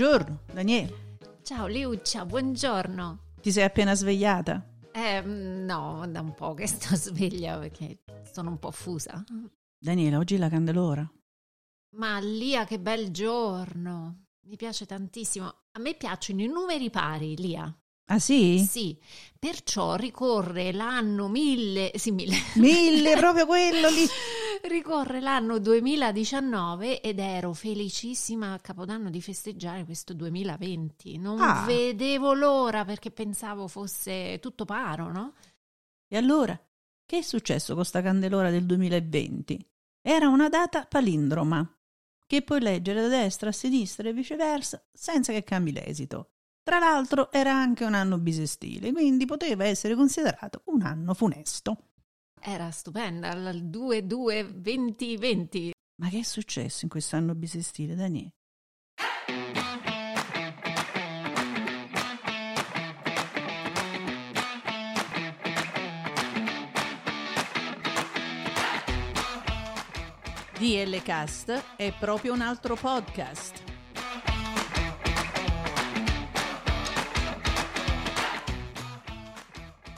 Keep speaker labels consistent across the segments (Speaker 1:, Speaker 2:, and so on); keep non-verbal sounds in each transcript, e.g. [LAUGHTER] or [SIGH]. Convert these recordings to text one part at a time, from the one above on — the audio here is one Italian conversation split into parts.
Speaker 1: Buongiorno, Daniele.
Speaker 2: Ciao Liuccia, buongiorno.
Speaker 1: Ti sei appena svegliata?
Speaker 2: Eh, no, da un po' che sto [LAUGHS] sveglia perché sono un po' fusa.
Speaker 1: Daniela, oggi è la Candelora.
Speaker 2: Ma Lia, che bel giorno! Mi piace tantissimo. A me piacciono i numeri pari, Lia.
Speaker 1: Ah sì?
Speaker 2: Sì, perciò ricorre l'anno mille, sì mille,
Speaker 1: Mille, [LAUGHS] proprio quello lì.
Speaker 2: ricorre l'anno 2019 ed ero felicissima a Capodanno di festeggiare questo 2020. Non
Speaker 1: Ah.
Speaker 2: vedevo l'ora perché pensavo fosse tutto paro, no?
Speaker 1: E allora, che è successo con sta Candelora del 2020? Era una data palindroma, che puoi leggere da destra a sinistra e viceversa senza che cambi l'esito. Tra l'altro era anche un anno bisestile, quindi poteva essere considerato un anno funesto.
Speaker 2: Era stupenda, il 2-2-20-20.
Speaker 1: Ma che è successo in quest'anno bisestile, Daniele? DL Cast è proprio un altro podcast.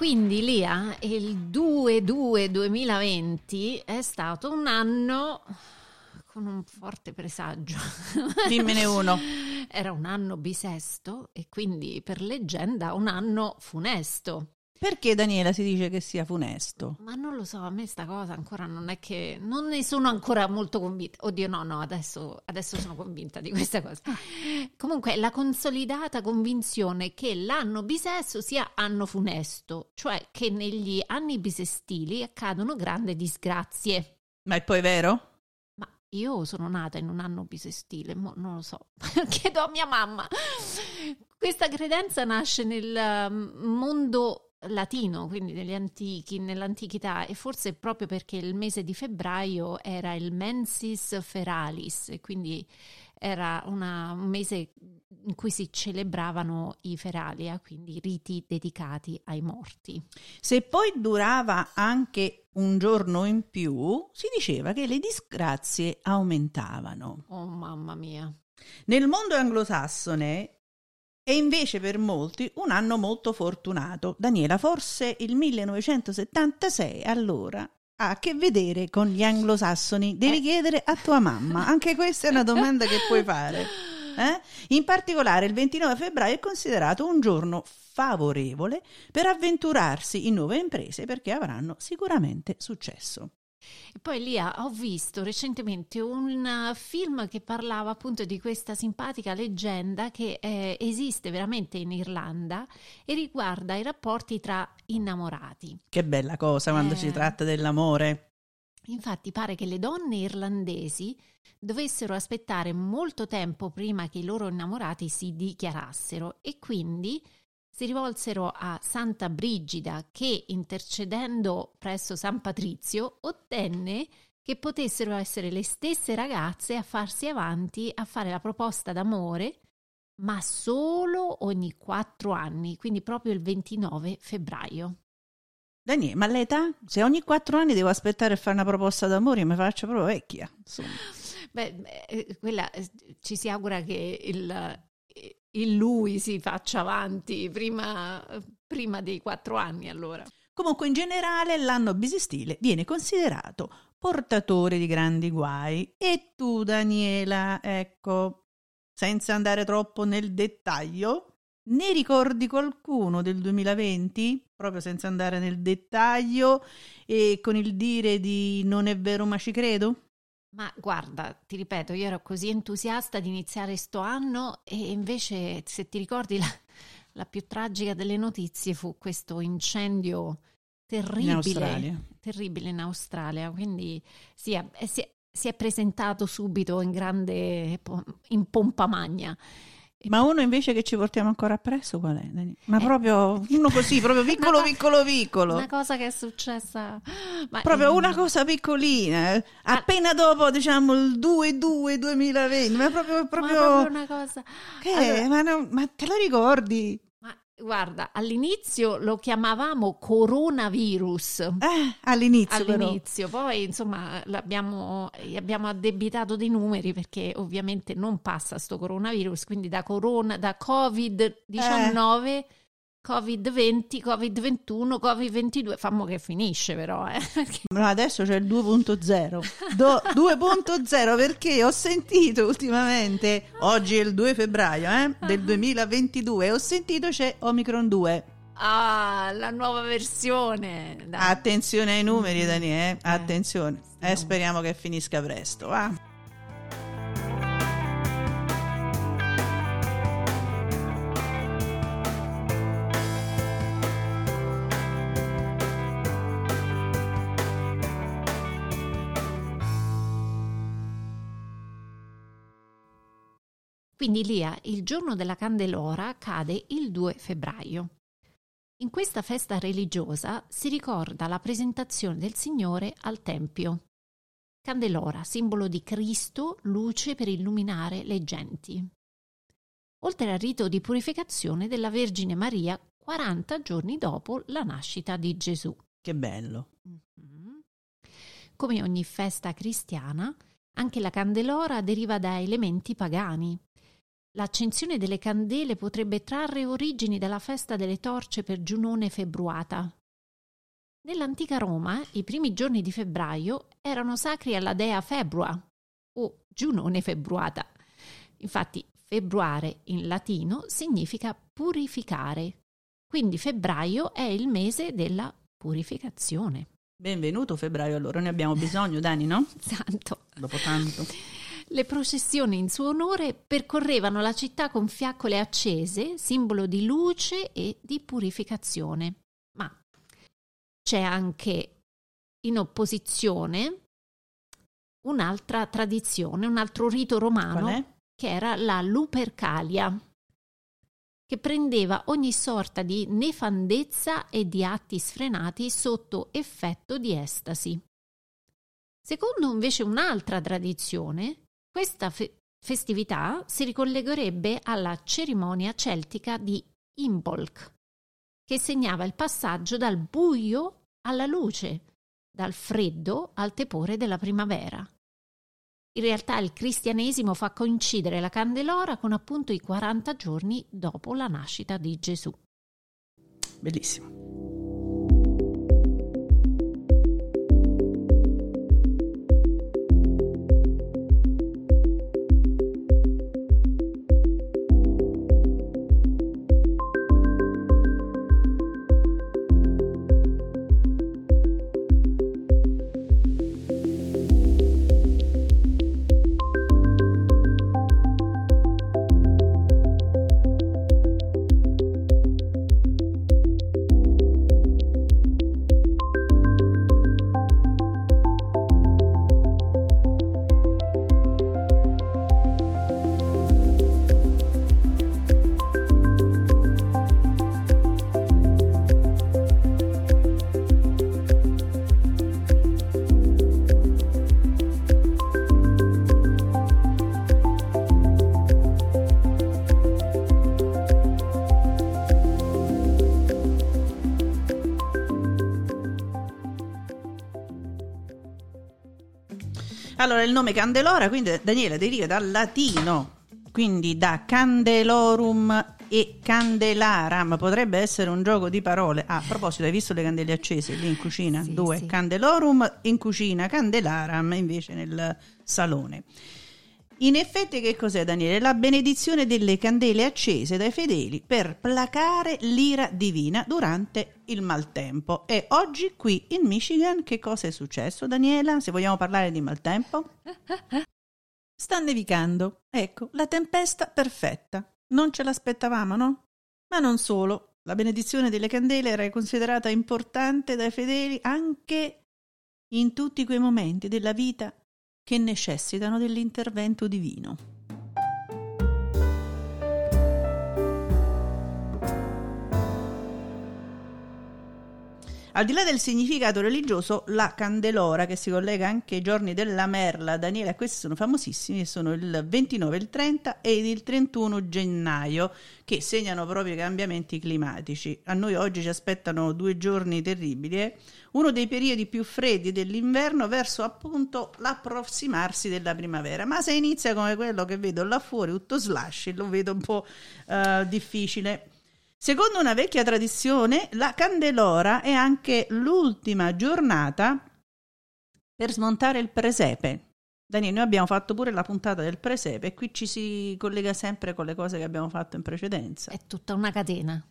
Speaker 2: Quindi Lia, il 2-2-2020 è stato un anno con un forte presagio.
Speaker 1: Dimmene uno. [LAUGHS]
Speaker 2: Era un anno bisesto e quindi per leggenda un anno funesto.
Speaker 1: Perché Daniela si dice che sia funesto?
Speaker 2: Ma non lo so, a me sta cosa ancora non è che... Non ne sono ancora molto convinta. Oddio no, no, adesso, adesso sono convinta di questa cosa. Comunque la consolidata convinzione che l'anno bisesto sia anno funesto, cioè che negli anni bisestili accadono grandi disgrazie.
Speaker 1: Ma è poi vero?
Speaker 2: Ma io sono nata in un anno bisestile, mo non lo so, [LAUGHS] chiedo a mia mamma. Questa credenza nasce nel um, mondo latino, quindi negli antichi, nell'antichità e forse proprio perché il mese di febbraio era il mensis feralis e quindi era una- un mese in cui si celebravano i feralia, quindi i riti dedicati ai morti.
Speaker 1: Se poi durava anche un giorno in più, si diceva che le disgrazie aumentavano.
Speaker 2: Oh mamma mia.
Speaker 1: Nel mondo anglosassone è invece per molti un anno molto fortunato. Daniela, forse il 1976 allora ha a che vedere con gli anglosassoni? Devi
Speaker 2: Eh.
Speaker 1: chiedere a tua mamma. Anche questa è una domanda che puoi fare. [LAUGHS] eh? In particolare il 29 febbraio è considerato un giorno favorevole per avventurarsi in nuove imprese perché avranno sicuramente successo.
Speaker 2: E poi Lia, ho visto recentemente un uh, film che parlava appunto di questa simpatica leggenda che eh, esiste veramente in Irlanda e riguarda i rapporti tra innamorati.
Speaker 1: Che bella cosa quando
Speaker 2: Eh.
Speaker 1: si tratta dell'amore.
Speaker 2: Infatti pare che le donne irlandesi dovessero aspettare molto tempo prima che i loro innamorati si dichiarassero e quindi si rivolsero a Santa Brigida che intercedendo presso San Patrizio ottenne che potessero essere le stesse ragazze a farsi avanti a fare la proposta d'amore ma solo ogni quattro anni, quindi proprio il 29 febbraio.
Speaker 1: Daniele, ma l'età? Se ogni quattro anni devo aspettare a fare una proposta d'amore, mi faccio proprio vecchia. Insomma.
Speaker 2: Beh, eh, quella eh, ci si augura che il, il lui si faccia avanti prima, prima dei quattro anni, allora.
Speaker 1: Comunque, in generale, l'anno bisestile viene considerato portatore di grandi guai. E tu, Daniela, ecco, senza andare troppo nel dettaglio, ne ricordi qualcuno del 2020? Proprio senza andare nel dettaglio e con il dire di non è vero ma ci credo?
Speaker 2: Ma guarda, ti ripeto, io ero così entusiasta di iniziare sto anno e invece, se ti ricordi, la, la più tragica delle notizie fu questo incendio terribile.
Speaker 1: In Australia.
Speaker 2: Terribile in Australia, quindi sì, è- si, è, si è presentato subito in grande, in pompa magna.
Speaker 1: Ma uno invece che ci portiamo ancora appresso qual è? Ma
Speaker 2: Eh.
Speaker 1: proprio uno così, proprio piccolo, piccolo, piccolo.
Speaker 2: Una cosa che è successa... ma-
Speaker 1: Proprio
Speaker 2: ehm,
Speaker 1: una cosa piccolina, eh. appena dopo diciamo il 2-2-2020, ma proprio,
Speaker 2: ma
Speaker 1: proprio...
Speaker 2: proprio una cosa...
Speaker 1: Che
Speaker 2: Allora?
Speaker 1: Ma, non- ma te lo ricordi?
Speaker 2: Guarda, all'inizio lo chiamavamo coronavirus.
Speaker 1: Eh, all'inizio
Speaker 2: all'inizio, poi insomma l'abbiamo, gli abbiamo addebitato dei numeri perché ovviamente non passa sto coronavirus, quindi da corona, da Covid-19, Covid-20, Covid-21, Covid-22, fammo che finisce però, eh, [LAUGHS]
Speaker 1: Ma adesso c'è il 2.0. Do- 2.0 perché ho sentito ultimamente, oggi è il 2 febbraio eh, del 2022, ho sentito c'è Omicron 2.
Speaker 2: Ah, la nuova versione. dai.
Speaker 1: Attenzione ai numeri, Daniele,
Speaker 2: Eh,
Speaker 1: attenzione.
Speaker 2: sì.
Speaker 1: Eh, speriamo che finisca presto. va.
Speaker 2: Quindi Lia, il giorno della Candelora cade il 2 febbraio. In questa festa religiosa si ricorda la presentazione del Signore al Tempio. Candelora, simbolo di Cristo, luce per illuminare le genti. Oltre al rito di purificazione della Vergine Maria 40 giorni dopo la nascita di Gesù.
Speaker 1: Che bello.
Speaker 2: Mhm. Come ogni festa cristiana, anche la candelora deriva da elementi pagani. L'accensione delle candele potrebbe trarre origini dalla festa delle torce per Giunone Februata. Nell'antica Roma, i primi giorni di febbraio erano sacri alla dea Februa o Giunone Februata. Infatti, februare in latino significa purificare. Quindi febbraio è il mese della purificazione.
Speaker 1: Benvenuto febbraio allora, ne abbiamo bisogno Dani, no? [LAUGHS]
Speaker 2: Santo.
Speaker 1: Dopo tanto.
Speaker 2: Le processioni in suo onore percorrevano la città con fiaccole accese, simbolo di luce e di purificazione. Ma c'è anche in opposizione un'altra tradizione, un altro rito romano che era la Lupercalia, che prendeva ogni sorta di nefandezza e di atti sfrenati sotto effetto di estasi. Secondo invece un'altra tradizione, questa fe- festività si ricollegherebbe alla cerimonia celtica di Imbolc, che segnava il passaggio dal buio alla luce, dal freddo al tepore della primavera. In realtà il cristianesimo fa coincidere la Candelora con appunto i 40 giorni dopo la nascita di Gesù.
Speaker 1: Bellissimo. Allora, il nome Candelora, quindi Daniele, deriva dal latino, quindi da Candelorum e Candelaram. Potrebbe essere un gioco di parole. Ah, a proposito, hai visto le candele accese lì in cucina?
Speaker 2: Sì,
Speaker 1: Due,
Speaker 2: sì.
Speaker 1: Candelorum in cucina, Candelaram invece nel salone. In effetti, che cos'è, Daniele? La benedizione delle candele accese dai fedeli per placare l'ira divina durante il maltempo. E oggi qui in Michigan che cosa è successo, Daniela? Se vogliamo parlare di maltempo? [LAUGHS] Sta nevicando. Ecco, la tempesta perfetta. Non ce l'aspettavamo, no? Ma non solo. La benedizione delle candele era considerata importante dai fedeli anche in tutti quei momenti della vita che necessitano dell'intervento divino. Al di là del significato religioso, la candelora, che si collega anche ai giorni della merla, Daniela, questi sono famosissimi, sono il 29, il 30 ed il 31 gennaio, che segnano proprio i cambiamenti climatici. A noi oggi ci aspettano due giorni terribili, eh? uno dei periodi più freddi dell'inverno verso appunto l'approssimarsi della primavera. Ma se inizia come quello che vedo là fuori, tutto slash, lo vedo un po' uh, difficile. Secondo una vecchia tradizione, la Candelora è anche l'ultima giornata per smontare il presepe. Daniele, noi abbiamo fatto pure la puntata del presepe e qui ci si collega sempre con le cose che abbiamo fatto in precedenza.
Speaker 2: È tutta una catena.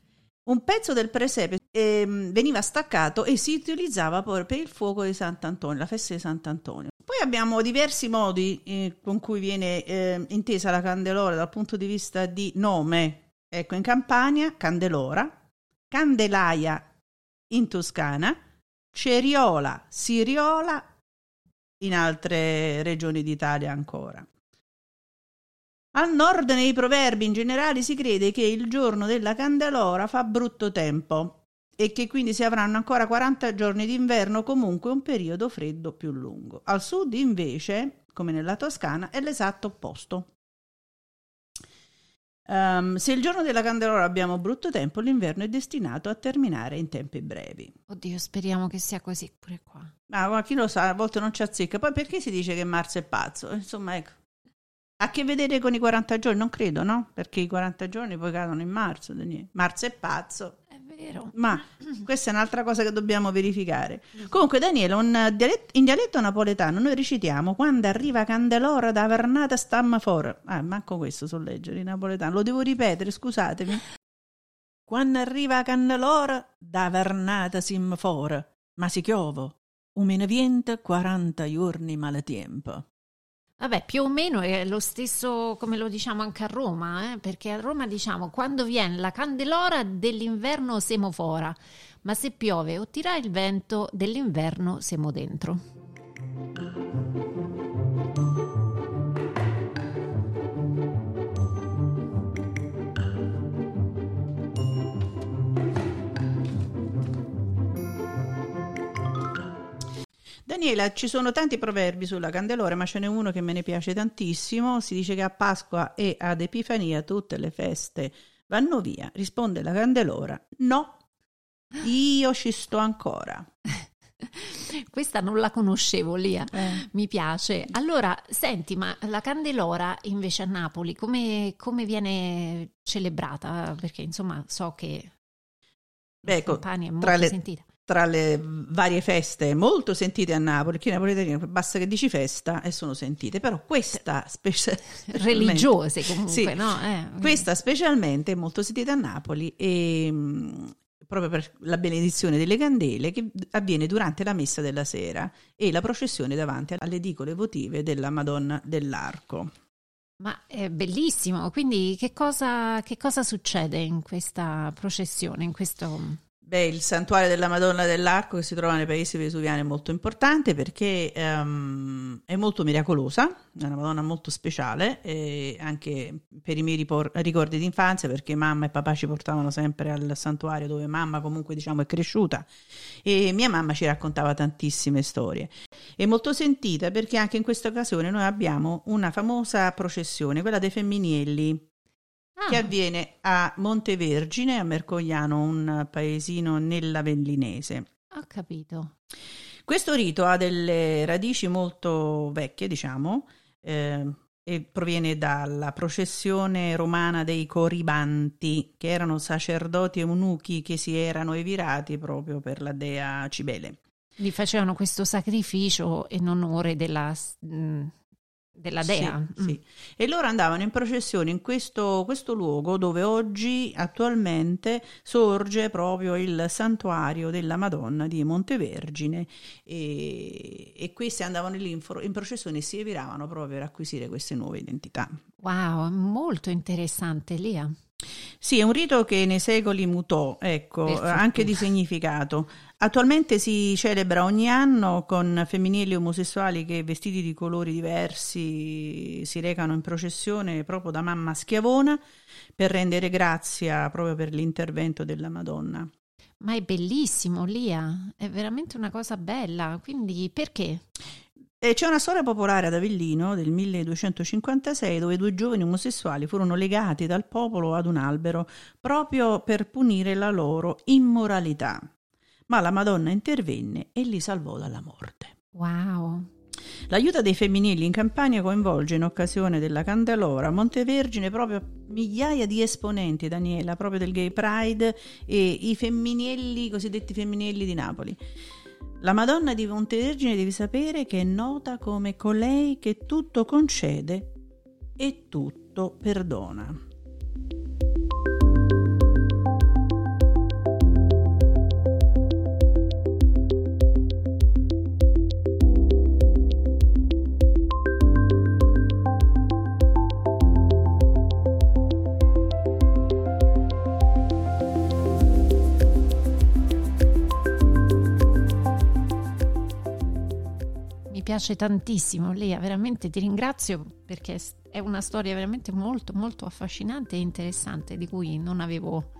Speaker 1: Un pezzo del presepe eh, veniva staccato e si utilizzava poi per il fuoco di Sant'Antonio, la festa di Sant'Antonio. Poi abbiamo diversi modi eh, con cui viene eh, intesa la candelora dal punto di vista di nome, Ecco, in Campania, Candelora, Candelaia in Toscana, Ceriola, Siriola in altre regioni d'Italia ancora. Al nord nei proverbi in generale si crede che il giorno della Candelora fa brutto tempo e che quindi si avranno ancora 40 giorni d'inverno comunque un periodo freddo più lungo. Al sud invece, come nella Toscana, è l'esatto opposto. Um, se il giorno della Candelora abbiamo brutto tempo, l'inverno è destinato a terminare in tempi brevi.
Speaker 2: Oddio, speriamo che sia così pure qua.
Speaker 1: Ma chi lo sa, a volte non ci azzecca. Poi perché si dice che Marzo è pazzo? Insomma, ecco. Ha a che vedere con i 40 giorni? Non credo, no? Perché i 40 giorni poi cadono in marzo. Marzo è pazzo
Speaker 2: vero.
Speaker 1: Ma questa è un'altra cosa che dobbiamo verificare. Comunque, Daniele, dialetto, in dialetto napoletano noi recitiamo quando arriva Candelora da Vernata stamma fuori. Ah, manco questo so leggere in napoletano. Lo devo ripetere, scusatemi. Quando arriva Candelora da Vernata sim fuori, ma si chiovo. Un vient 40 giorni maltempo.
Speaker 2: Vabbè, più o meno è lo stesso come lo diciamo anche a Roma, eh? perché a Roma diciamo quando viene la candelora dell'inverno siamo fuori, ma se piove o tira il vento dell'inverno siamo dentro.
Speaker 1: Daniela, ci sono tanti proverbi sulla candelora, ma ce n'è uno che me ne piace tantissimo. Si dice che a Pasqua e ad Epifania tutte le feste vanno via. Risponde la candelora: No, io ci sto ancora. [LAUGHS]
Speaker 2: Questa non la conoscevo, Lia, eh. mi piace. Allora, senti, ma la Candelora invece a Napoli come, come viene celebrata? Perché insomma so che
Speaker 1: Beh, ecco, tra le, sentita tra le varie feste molto sentite a Napoli, che i napoletani basta che dici festa e sono sentite, però questa specialmente [LAUGHS]
Speaker 2: religiose comunque,
Speaker 1: sì,
Speaker 2: no? Eh.
Speaker 1: Questa specialmente è molto sentita a Napoli e mh, proprio per la benedizione delle candele che avviene durante la messa della sera e la processione davanti alle edicole votive della Madonna dell'Arco.
Speaker 2: Ma è bellissimo, quindi che cosa, che cosa succede in questa processione, in questo
Speaker 1: Beh, il santuario della Madonna dell'Arco che si trova nei paesi vesuviani è molto importante perché um, è molto miracolosa, è una Madonna molto speciale, anche per i miei ripor- ricordi di infanzia perché mamma e papà ci portavano sempre al santuario dove mamma comunque diciamo è cresciuta e mia mamma ci raccontava tantissime storie. È molto sentita perché anche in questa occasione noi abbiamo una famosa processione, quella dei Femminielli, che ah. avviene a Montevergine, a Mercogliano, un paesino nell'Avellinese.
Speaker 2: Ho capito.
Speaker 1: Questo rito ha delle radici molto vecchie, diciamo, eh, e proviene dalla processione romana dei coribanti, che erano sacerdoti eunuchi che si erano evirati proprio per la dea Cibele.
Speaker 2: Gli facevano questo sacrificio in onore della, mh, della dea.
Speaker 1: Sì, mm. sì, E loro andavano in processione in questo, questo, luogo dove oggi attualmente sorge proprio il santuario della Madonna di Montevergine e, e questi andavano lì in, in processione e si eviravano proprio per acquisire queste nuove identità.
Speaker 2: Wow, molto interessante Lia.
Speaker 1: Sì, è un rito che nei secoli mutò, ecco, anche di significato. Attualmente si celebra ogni anno con femminili omosessuali che vestiti di colori diversi si recano in processione proprio da mamma schiavona per rendere grazia proprio per l'intervento della Madonna.
Speaker 2: Ma è bellissimo, Lia, è veramente una cosa bella, quindi perché?
Speaker 1: E c'è una storia popolare ad Avellino del 1256 dove due giovani omosessuali furono legati dal popolo ad un albero proprio per punire la loro immoralità. Ma la Madonna intervenne e li salvò dalla morte.
Speaker 2: Wow!
Speaker 1: L'aiuto dei femminili in Campania coinvolge in occasione della Candelora Montevergine proprio migliaia di esponenti, Daniela, proprio del Gay Pride e i femminelli, i cosiddetti femminelli di Napoli. La Madonna di Montevergine devi sapere che è nota come colei che tutto concede e tutto perdona.
Speaker 2: Piace tantissimo, Lea, veramente ti ringrazio perché è una storia veramente molto molto affascinante e interessante di cui non avevo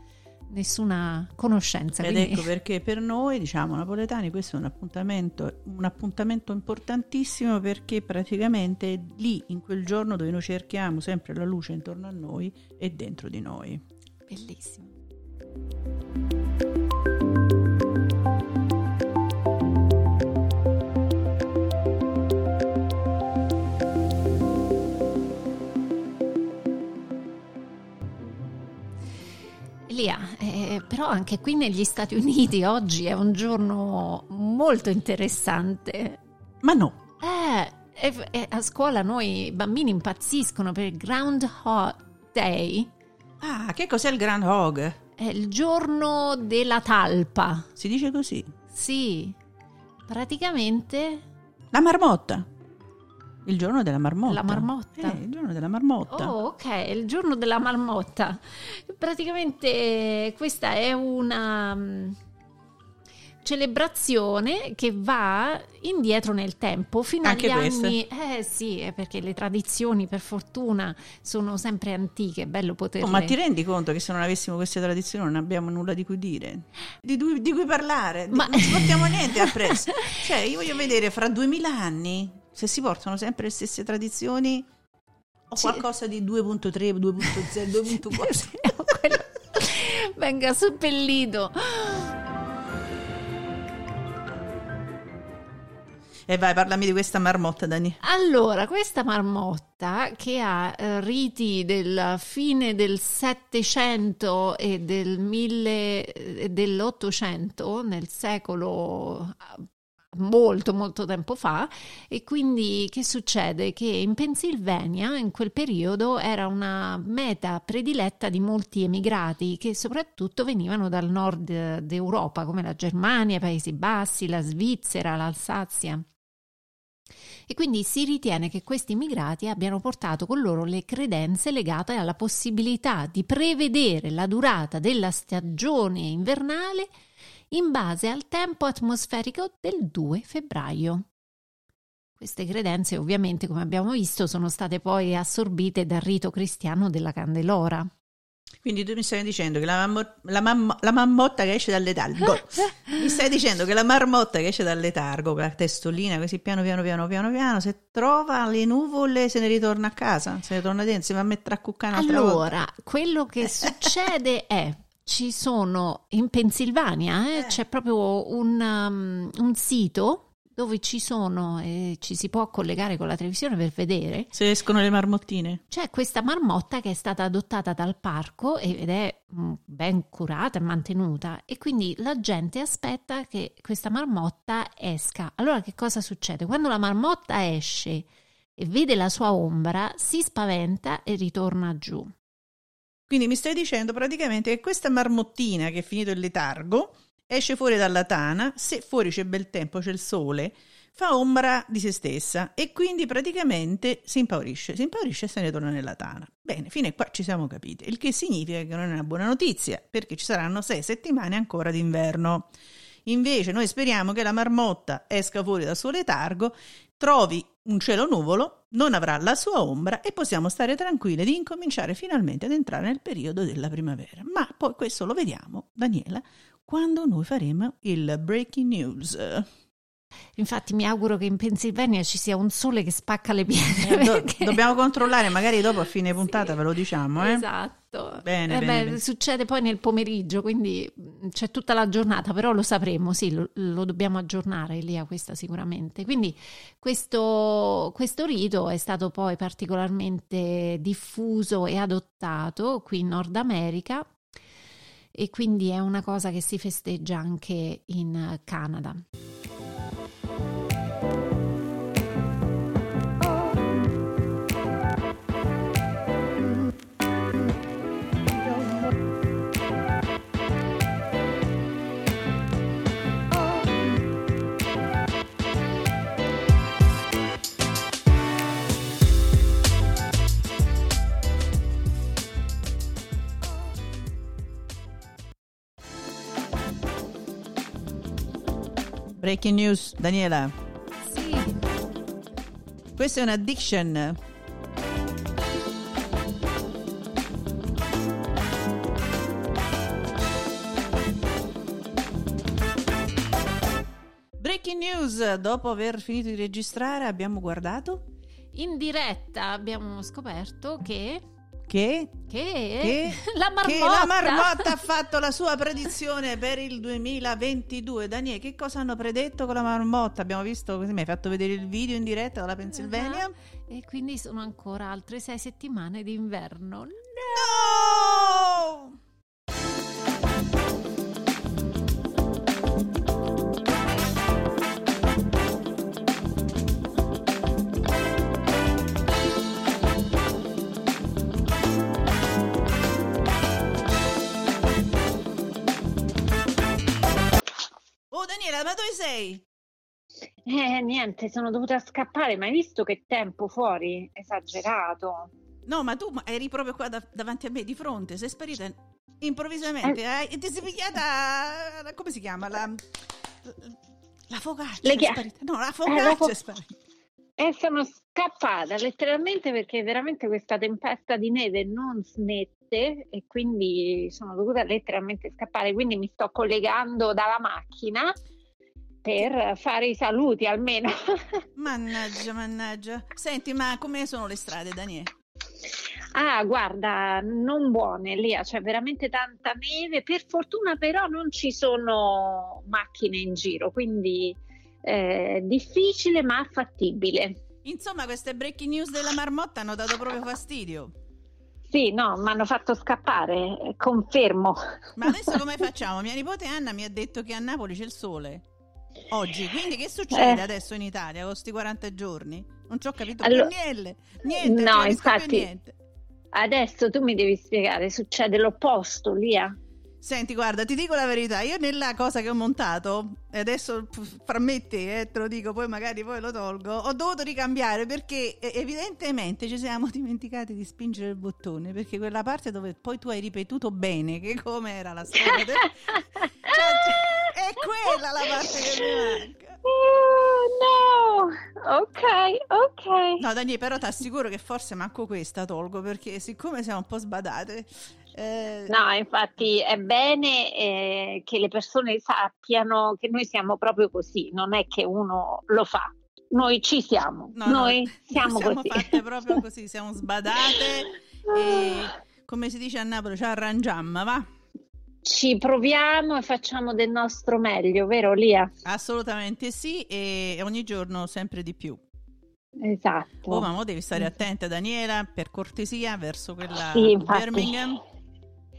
Speaker 2: nessuna conoscenza.
Speaker 1: Ed
Speaker 2: quindi...
Speaker 1: ecco perché per noi, diciamo, napoletani, questo è un appuntamento, un appuntamento importantissimo perché praticamente è lì, in quel giorno dove noi cerchiamo sempre la luce intorno a noi e dentro di noi.
Speaker 2: Bellissimo. Lia, eh, però anche qui negli Stati Uniti oggi è un giorno molto interessante.
Speaker 1: Ma no.
Speaker 2: Eh, eh, eh, a scuola noi i bambini impazziscono per il Groundhog Day.
Speaker 1: Ah, che cos'è il Groundhog?
Speaker 2: È il giorno della talpa.
Speaker 1: Si dice così?
Speaker 2: Sì, praticamente...
Speaker 1: La marmotta. Il giorno della marmotta.
Speaker 2: La marmotta.
Speaker 1: Eh, il giorno della marmotta.
Speaker 2: Oh, ok, il giorno della marmotta. Praticamente questa è una um, celebrazione che va indietro nel tempo fino
Speaker 1: Anche
Speaker 2: agli
Speaker 1: queste.
Speaker 2: anni eh sì perché le tradizioni per fortuna sono sempre antiche è bello poterle
Speaker 1: Oh, ma ti rendi conto che se non avessimo queste tradizioni non abbiamo nulla di cui dire, di, cui, di cui parlare,
Speaker 2: Ma-
Speaker 1: non ci portiamo niente appresso. [LAUGHS] cioè, io voglio vedere fra duemila anni se si portano sempre le stesse tradizioni o
Speaker 2: Sì.
Speaker 1: qualcosa di 2.3, 2.0, 2.4.
Speaker 2: Sì, [LAUGHS] quello- venga seppellito
Speaker 1: E vai, parlami di questa marmotta, Dani.
Speaker 2: Allora, questa marmotta che ha eh, riti del fine del Settecento e del mille, eh, dell'Ottocento, nel secolo molto molto tempo fa e quindi che succede? Che in Pennsylvania in quel periodo era una meta prediletta di molti emigrati che soprattutto venivano dal nord d'Europa come la Germania, i Paesi Bassi, la Svizzera, l'Alsazia. E quindi si ritiene che questi immigrati abbiano portato con loro le credenze legate alla possibilità di prevedere la durata della stagione invernale in base al tempo atmosferico del 2 febbraio. Queste credenze ovviamente, come abbiamo visto, sono state poi assorbite dal rito cristiano della Candelora.
Speaker 1: Quindi tu mi stai dicendo che la, mammo- la mammo- la mammotta che esce dal letargo, [LAUGHS] mi stai dicendo che la marmotta che esce dal letargo con la testolina così piano piano piano piano piano, se trova le nuvole se ne ritorna a casa, se ne torna dentro, si va a mettere a cuccare un'altra volta.
Speaker 2: Allora, quello che [LAUGHS] succede è ci sono in Pennsylvania, eh, c'è proprio un, um, un sito dove ci sono e ci si può collegare con la televisione per vedere.
Speaker 1: Se escono le marmottine.
Speaker 2: C'è questa marmotta che è stata adottata dal parco ed è mm, ben curata e mantenuta e quindi la gente aspetta che questa marmotta esca. Allora che cosa succede? Quando la marmotta esce e vede la sua ombra, si spaventa e ritorna giù.
Speaker 1: Quindi mi stai dicendo praticamente che questa marmottina che è finito il letargo esce fuori dalla tana, se fuori c'è bel tempo, c'è il sole, fa ombra di se stessa e quindi praticamente si impaurisce, si impaurisce e se ne torna nella tana. Bene, fino a qua ci siamo capiti, il che significa che non è una buona notizia, perché ci saranno sei settimane ancora d'inverno. Invece noi speriamo che la marmotta esca fuori dal suo letargo, trovi un cielo nuvolo, non avrà la sua ombra e possiamo stare tranquilli di incominciare finalmente ad entrare nel periodo della primavera. Ma poi questo lo vediamo, Daniela, quando noi faremo il breaking news.
Speaker 3: Infatti mi auguro che in Pennsylvania ci sia un sole che spacca le pietre.
Speaker 1: Eh, do- perché... Dobbiamo controllare, magari dopo a fine [LAUGHS] puntata sì, ve lo diciamo. Eh?
Speaker 3: Esatto.
Speaker 1: Bene,
Speaker 3: eh
Speaker 1: bene,
Speaker 3: beh,
Speaker 1: bene,
Speaker 3: Succede poi nel pomeriggio, quindi mm, c'è tutta la giornata, però lo sapremo, sì, lo, lo dobbiamo aggiornare lì a questa sicuramente. Quindi questo, questo rito è stato poi particolarmente diffuso e adottato qui in Nord America e quindi è una cosa che si festeggia anche in Canada.
Speaker 1: Breaking news, Daniela.
Speaker 3: Sì.
Speaker 1: Questa è un'addiction. Breaking news, dopo aver finito di registrare abbiamo guardato
Speaker 3: In diretta abbiamo scoperto che
Speaker 1: che,
Speaker 3: che,
Speaker 1: che,
Speaker 3: la marmotta.
Speaker 1: che la marmotta ha [LAUGHS] fatto la sua predizione per il 2022. Daniele, che cosa hanno predetto con la marmotta? Abbiamo visto, mi hai fatto vedere il video in diretta dalla Pennsylvania.
Speaker 3: Uh-huh. E quindi sono ancora altre sei settimane d'inverno.
Speaker 1: No! Oh Daniela, ma dove sei?
Speaker 2: Eh, niente, sono dovuta scappare, ma hai visto che tempo fuori? Esagerato.
Speaker 1: No, ma tu eri proprio qua da- davanti a me, di fronte, sei sparita improvvisamente eh. e ti sei pigliata, come si chiama? La, la focaccia
Speaker 2: Le chia-.
Speaker 1: No, la
Speaker 2: Eh,
Speaker 1: focaccia
Speaker 2: la fo-
Speaker 1: è sparita.
Speaker 2: E sono scappata letteralmente perché veramente questa tempesta di neve non smette e quindi sono dovuta letteralmente scappare. Quindi mi sto collegando dalla macchina per fare i saluti almeno. [LAUGHS]
Speaker 1: Mannaggia, mannaggia. Senti, ma come sono le strade, Daniele?
Speaker 2: Ah, guarda, non buone, Lia, c'è veramente tanta neve. Per fortuna però non ci sono macchine in giro, quindi eh, difficile ma fattibile.
Speaker 1: Insomma, queste breaking news della marmotta hanno dato proprio fastidio.
Speaker 2: Sì, no, mi hanno fatto scappare, eh, confermo.
Speaker 1: Ma adesso [LAUGHS] come facciamo? Mia nipote Anna mi ha detto che a Napoli c'è il sole. Oggi, quindi che succede
Speaker 2: Eh.
Speaker 1: adesso in Italia con questi 40 giorni? Non ci ho capito
Speaker 2: Allora-
Speaker 1: niente. Niente,
Speaker 2: No, infatti-
Speaker 1: niente.
Speaker 2: Adesso tu mi devi spiegare, succede l'opposto, Lia.
Speaker 1: Senti, guarda, ti dico la verità, io nella cosa che ho montato, e adesso fra me e te, eh, te lo dico, poi magari poi lo tolgo, ho dovuto ricambiare perché evidentemente ci siamo [LAUGHS] dimenticati di spingere il bottone, perché quella parte dove poi tu hai ripetuto bene che come era la storia del... [LAUGHS] Cioè, è quella la parte che mi manca.
Speaker 2: Oh, no, ok, ok.
Speaker 1: No, Daniele, però ti assicuro che forse manco questa tolgo, perché siccome siamo un po' sbadate... eh,
Speaker 2: No, infatti è bene eh, che le persone sappiano che noi siamo proprio così, non è che uno lo fa. Noi ci siamo,
Speaker 1: No, no,
Speaker 2: noi [LAUGHS] siamo,
Speaker 1: siamo
Speaker 2: così.
Speaker 1: fatte proprio così, siamo sbadate [LAUGHS] e come si dice a Napoli ci arrangiamo, va?
Speaker 2: Ci proviamo e facciamo del nostro meglio, vero Lia?
Speaker 1: Assolutamente sì e ogni giorno sempre di più.
Speaker 2: Esatto.
Speaker 1: Oh, ma devi stare attenta Daniela, per cortesia, verso quella
Speaker 2: Sì.
Speaker 1: Birmingham.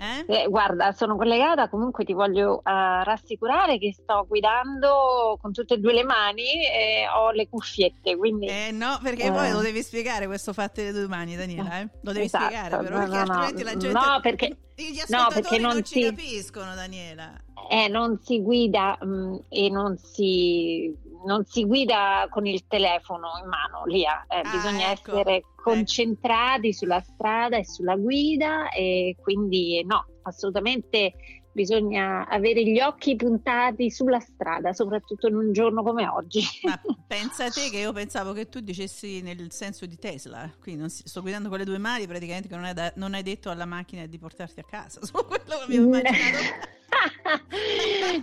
Speaker 1: Eh?
Speaker 2: Eh, guarda, sono collegata, comunque ti voglio eh, rassicurare che sto guidando con tutte e due le mani e ho le cuffiette, quindi
Speaker 1: Eh, no, perché
Speaker 2: Eh.
Speaker 1: poi lo devi spiegare questo fatto delle due mani, Daniela, eh? Lo devi
Speaker 2: Esatto,
Speaker 1: spiegare però,
Speaker 2: no,
Speaker 1: perché
Speaker 2: no, no.
Speaker 1: altrimenti la gente...
Speaker 2: No, perché-
Speaker 1: Gli
Speaker 2: no,
Speaker 1: ascoltatori
Speaker 2: perché
Speaker 1: non,
Speaker 2: non
Speaker 1: ci
Speaker 2: si-
Speaker 1: capiscono, Daniela.
Speaker 2: eh, non si guida mh, e non si non si guida con il telefono in mano, Lia, eh,
Speaker 1: Ah,
Speaker 2: bisogna
Speaker 1: ecco,
Speaker 2: essere
Speaker 1: ecco.
Speaker 2: concentrati sulla strada e sulla guida e quindi no, assolutamente bisogna avere gli occhi puntati sulla strada, soprattutto in un giorno come oggi.
Speaker 1: Ma [LAUGHS] pensa te che io pensavo che tu dicessi nel senso di Tesla, quindi non si- sto guidando con le due mani, praticamente che non hai, da- non hai detto alla macchina di portarti a casa, [LAUGHS] solo quello che avevo immaginato. [LAUGHS]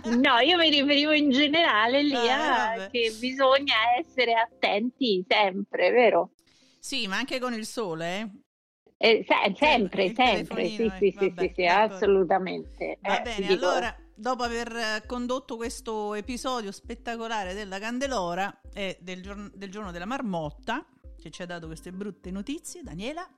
Speaker 2: no, io mi riferivo in generale lì
Speaker 1: Ah,
Speaker 2: a che bisogna essere attenti sempre, vero?
Speaker 1: Sì, ma anche con il sole, eh?
Speaker 2: Eh, se- sempre,
Speaker 1: il
Speaker 2: sempre, sì, sì,
Speaker 1: eh,
Speaker 2: sì,
Speaker 1: vabbè,
Speaker 2: sì, sì,
Speaker 1: d'accordo.
Speaker 2: assolutamente.
Speaker 1: Va
Speaker 2: Eh,
Speaker 1: bene,
Speaker 2: dico-
Speaker 1: allora, dopo aver eh, condotto questo episodio spettacolare della Candelora e del, giorn- del giorno della marmotta, che ci ha dato queste brutte notizie, Daniela,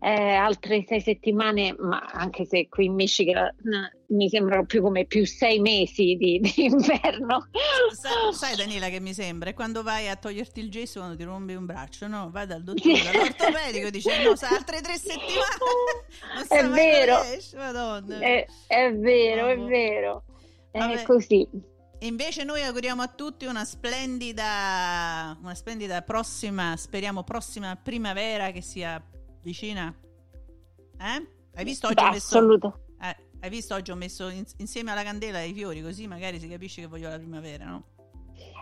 Speaker 2: eh, altre sei settimane, ma anche se qui in Michigan eh, mi sembrano più come più sei mesi di, di [LAUGHS] inverno.
Speaker 1: sai, sai, Daniela che mi sembra? È quando vai a toglierti il gesso quando ti rompi un braccio, no? Vai dal dottore,
Speaker 2: Sì.
Speaker 1: dall'ortopedico e dice no, sa altre tre settimane. [LAUGHS]
Speaker 2: È vero.
Speaker 1: quando esce, madonna.
Speaker 2: È, è vero, è vero. È così.
Speaker 1: E invece noi auguriamo a tutti una splendida, una splendida prossima, speriamo prossima primavera che sia vicina. Eh? Hai visto oggi ho messo,
Speaker 2: Assoluto.
Speaker 1: eh, hai visto oggi ho messo in- insieme alla candela i fiori, così magari si capisce che voglio la primavera, no?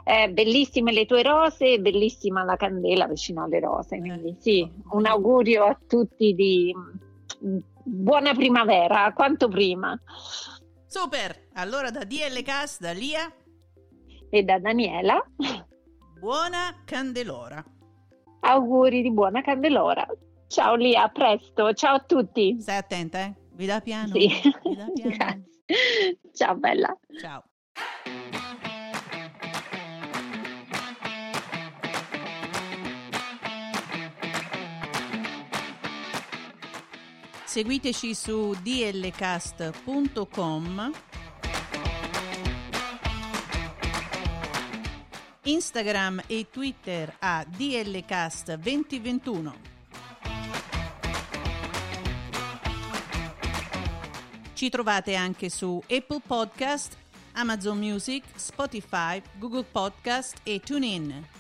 Speaker 2: Eh, bellissime le tue rose bellissima la candela vicino alle rose. Quindi
Speaker 1: Eh,
Speaker 2: sì,
Speaker 1: ecco.
Speaker 2: un augurio a tutti di mm, buona primavera, quanto prima.
Speaker 1: Super! Allora da DL Cast, da Lia,
Speaker 2: E da Daniela,
Speaker 1: buona candelora.
Speaker 2: auguri di buona candelora. Ciao Lia, a presto. Ciao a tutti.
Speaker 1: Stai attenta, eh? Guida piano.
Speaker 2: Sì.
Speaker 1: Guida piano.
Speaker 2: Grazie. [LAUGHS] Ciao bella.
Speaker 1: Ciao. Seguiteci su dlcast.com Instagram e Twitter a dlcast2021 Ci trovate anche su Apple Podcast, Amazon Music, Spotify, Google Podcast e TuneIn.